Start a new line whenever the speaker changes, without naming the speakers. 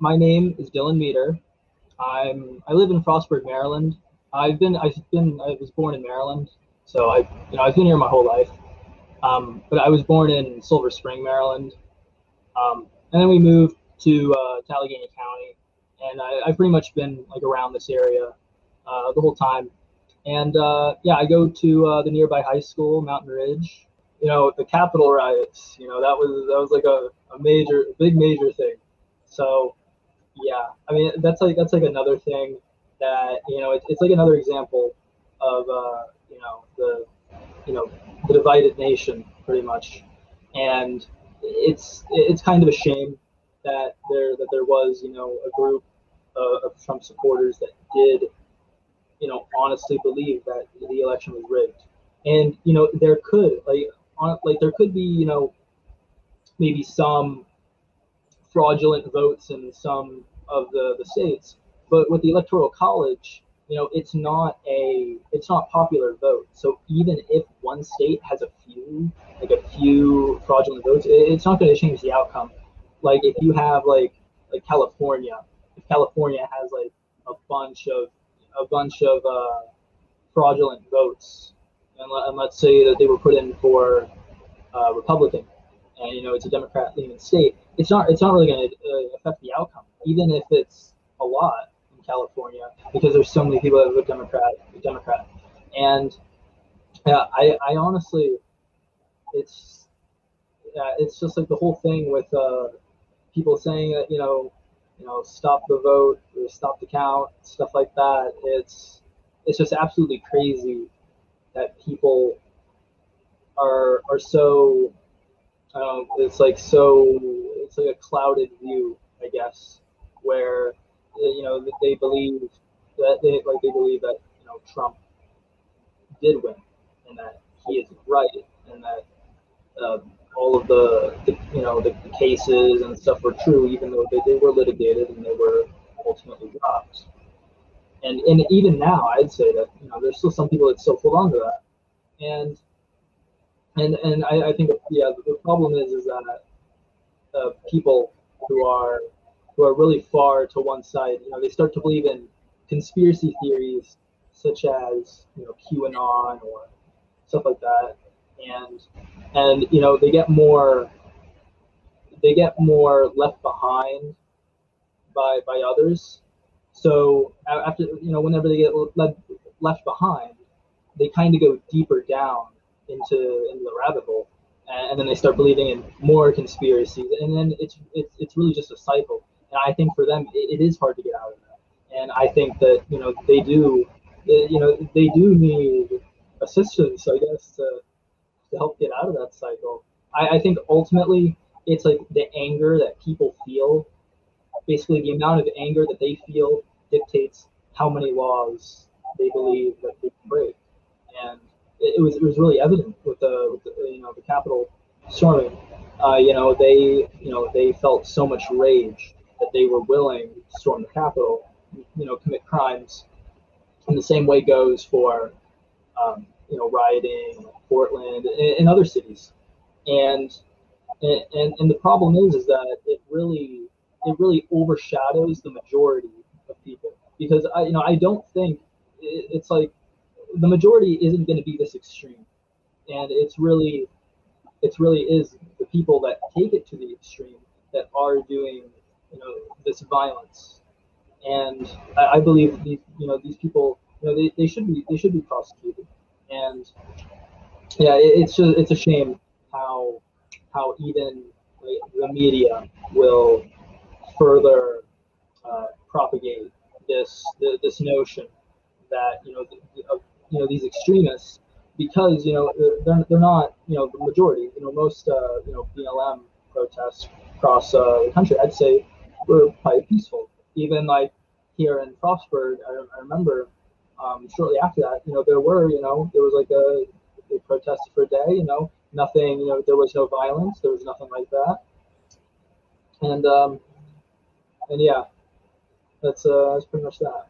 my name is Dylan Meader. I'm I live in Frostburg, Maryland. I've been I've been I was born in Maryland, so I you know I've been here my whole life. Um, but I was born in Silver Spring, Maryland, um, and then we moved to uh, Allegheny County, and I, I've pretty much been like around this area uh, the whole time. And uh, yeah, I go to uh, the nearby high school, Mountain Ridge. You know, the Capitol riots. You know, that was that was like a, a major, big major thing. So yeah, I mean that's like that's like another thing that you know it's, it's like another example of uh, you know the you know the divided nation pretty much, and it's it's kind of a shame that there that there was you know a group uh, of Trump supporters that did you know honestly believe that the election was rigged, and you know there could like on like there could be you know maybe some fraudulent votes and some of the, the states. But with the electoral college, you know, it's not a it's not popular vote. So even if one state has a few like a few fraudulent votes, it's not going to change the outcome. Like if you have like like California, if California has like a bunch of a bunch of uh, fraudulent votes, and, let, and let's say that they were put in for uh, Republican, and you know it's a Democrat-leaning state, it's not it's not really going to uh, affect the outcome, even if it's a lot in California, because there's so many people that vote Democrat, Democrat, and yeah, I, I honestly, it's yeah, it's just like the whole thing with uh, people saying that you know, you know, stop the vote or stop the count, stuff like that. It's it's just absolutely crazy that people are are so um, it's like so it's like a clouded view, I guess, where you know they believe that they like they believe that you know Trump did win and that he is right and that uh, all of the, the, you know the, the, cases and stuff were true, even though they, they were litigated and they were ultimately dropped. And and even now, I'd say that you know there's still some people that still hold on to that, and and and I, I think yeah the problem is is that uh, people who are who are really far to one side. You know, they start to believe in conspiracy theories such as you know QAnon or stuff like that, and and you know they get more they get more left behind by by others. So after you know whenever they get led, left behind, they kind of go deeper down into into the rabbit hole and then they start believing in more conspiracies, and then it's it's it's really just a cycle. And I think for them, it, it is hard to get out of that. And I think that you know they do, you know, they do need assistance, I guess, to to help get out of that cycle. I, I think ultimately it's like the anger that people feel. Basically, the amount of anger that they feel dictates how many laws they believe that they can break. And it, was it was really evident with the, with the you know the Capitol storming. Uh, you know they you know they felt so much rage that they were willing to storm the Capitol, you know, commit crimes. And the same way goes for um, you know rioting in Portland and, and other cities. And, and and the problem is is that it really it really overshadows the majority of people because I you know I don't think it's like the majority isn't going to be this extreme, and it's really, it's really is the people that take it to the extreme that are doing, you know, this violence, and I, I believe these, you know, these people, you know, they, they should be they should be prosecuted, and yeah, it, it's just it's a shame how how even the media will further uh, propagate this this notion that you know of you know these extremists because you know they're, they're not you know the majority. You know most uh, you know BLM protests across uh, the country, I'd say were quite peaceful. Even like here in Frostburg, I, I remember um, shortly after that, you know there were you know there was like a they protested for a day. You know nothing. You know there was no violence. There was nothing like that. And um, and yeah, that's uh, that's pretty much that.